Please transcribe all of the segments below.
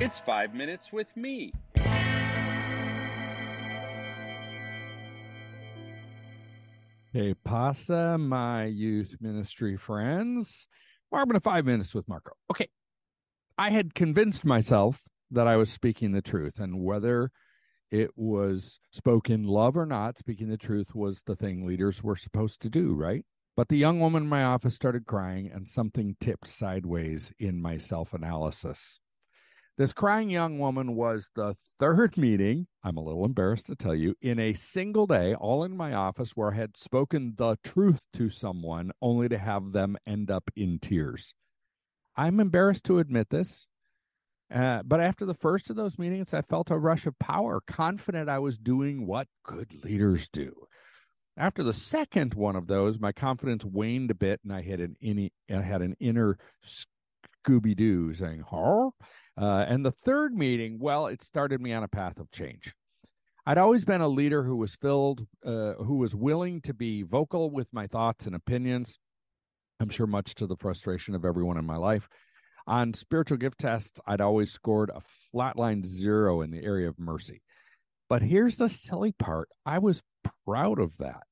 It's five minutes with me. Hey, Pasa, my youth ministry friends. Welcome to Five Minutes with Marko. Okay, I had convinced myself that I was speaking the truth, and whether it was spoken love or not, speaking the truth was the thing leaders were supposed to do, right? But the young woman in my office started crying, and something tipped sideways in my self analysis. This crying young woman was the third meeting, I'm a little embarrassed to tell you, in a single day, all in my office, where I had spoken the truth to someone only to have them end up in tears. I'm embarrassed to admit this. Uh, but after the first of those meetings, I felt a rush of power, confident I was doing what good leaders do. After the second one of those, my confidence waned a bit, and I had an in, I had an inner Scooby Doo saying, "Huh." Uh, and the third meeting, well, it started me on a path of change. I'd always been a leader who was filled, uh, who was willing to be vocal with my thoughts and opinions. I'm sure much to the frustration of everyone in my life. On spiritual gift tests, I'd always scored a flatline zero in the area of mercy. But here's the silly part I was proud of that.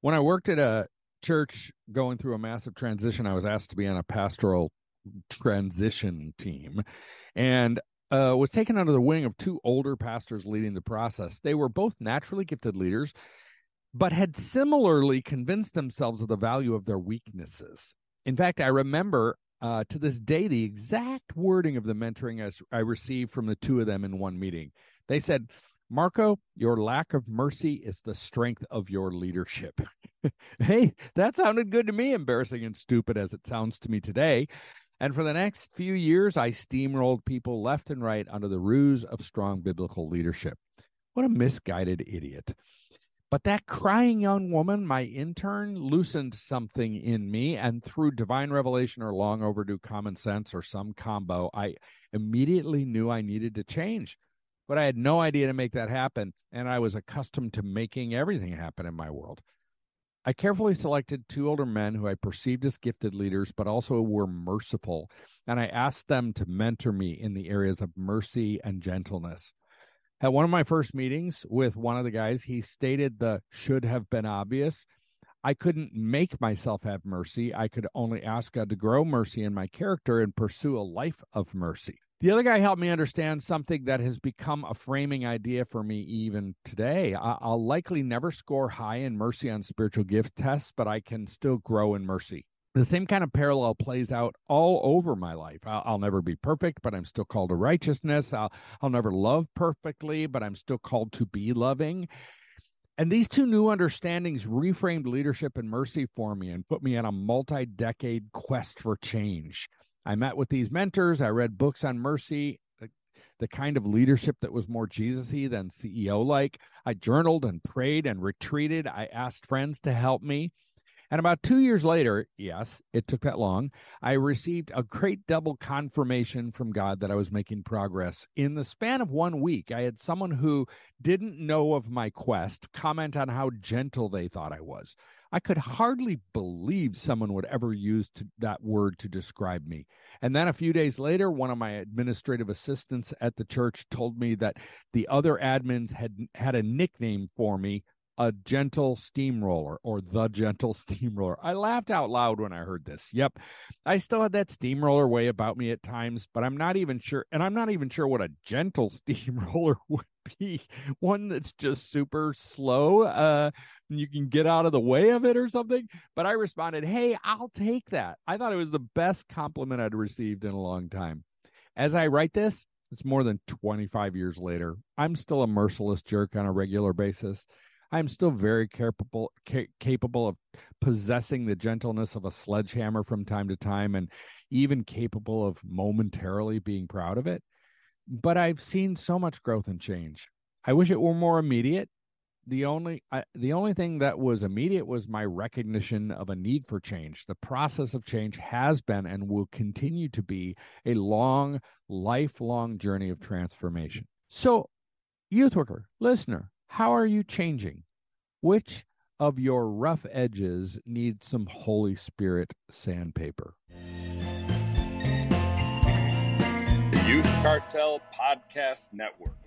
When I worked at a church going through a massive transition, I was asked to be on a pastoral transition team and uh, was taken under the wing of two older pastors leading the process. They were both naturally gifted leaders, but had similarly convinced themselves of the value of their weaknesses. In fact, I remember uh, to this day the exact wording of the mentoring as I received from the two of them in one meeting. They said, Marko, your lack of mercy is the strength of your leadership. hey, that sounded good to me, embarrassing and stupid as it sounds to me today. And for the next few years, I steamrolled people left and right under the ruse of strong biblical leadership. What a misguided idiot. But that crying young woman, my intern, loosened something in me. And through divine revelation or long overdue common sense or some combo, I immediately knew I needed to change. But I had no idea to make that happen. And I was accustomed to making everything happen in my world. I carefully selected two older men who I perceived as gifted leaders, but also were merciful, and I asked them to mentor me in the areas of mercy and gentleness. At one of my first meetings with one of the guys, he stated the should have been obvious. I couldn't make myself have mercy. I could only ask God to grow mercy in my character and pursue a life of mercy. The other guy helped me understand something that has become a framing idea for me even today. I'll likely never score high in mercy on spiritual gift tests, but I can still grow in mercy. The same kind of parallel plays out all over my life. I'll, I'll never be perfect, but I'm still called to righteousness. I'll, I'll never love perfectly, but I'm still called to be loving. And these two new understandings reframed leadership and mercy for me and put me on a multi decade quest for change. I met with these mentors. I read books on mercy, the, the kind of leadership that was more Jesus y than CEO like. I journaled and prayed and retreated. I asked friends to help me. And about two years later, yes, it took that long, I received a great double confirmation from God that I was making progress. In the span of one week, I had someone who didn't know of my quest comment on how gentle they thought I was. I could hardly believe someone would ever use to, that word to describe me. And then a few days later, one of my administrative assistants at the church told me that the other admins had had a nickname for me, a gentle steamroller or the gentle steamroller. I laughed out loud when I heard this. Yep. I still had that steamroller way about me at times, but I'm not even sure and I'm not even sure what a gentle steamroller would be. One that's just super slow. Uh you can get out of the way of it or something. But I responded, Hey, I'll take that. I thought it was the best compliment I'd received in a long time. As I write this, it's more than 25 years later. I'm still a merciless jerk on a regular basis. I'm still very capable ca- capable of possessing the gentleness of a sledgehammer from time to time and even capable of momentarily being proud of it. But I've seen so much growth and change. I wish it were more immediate the only I, the only thing that was immediate was my recognition of a need for change. The process of change has been and will continue to be a long, lifelong journey of transformation. So, youth worker, listener, how are you changing? Which of your rough edges need some Holy Spirit sandpaper? The Youth Cartel Podcast Network.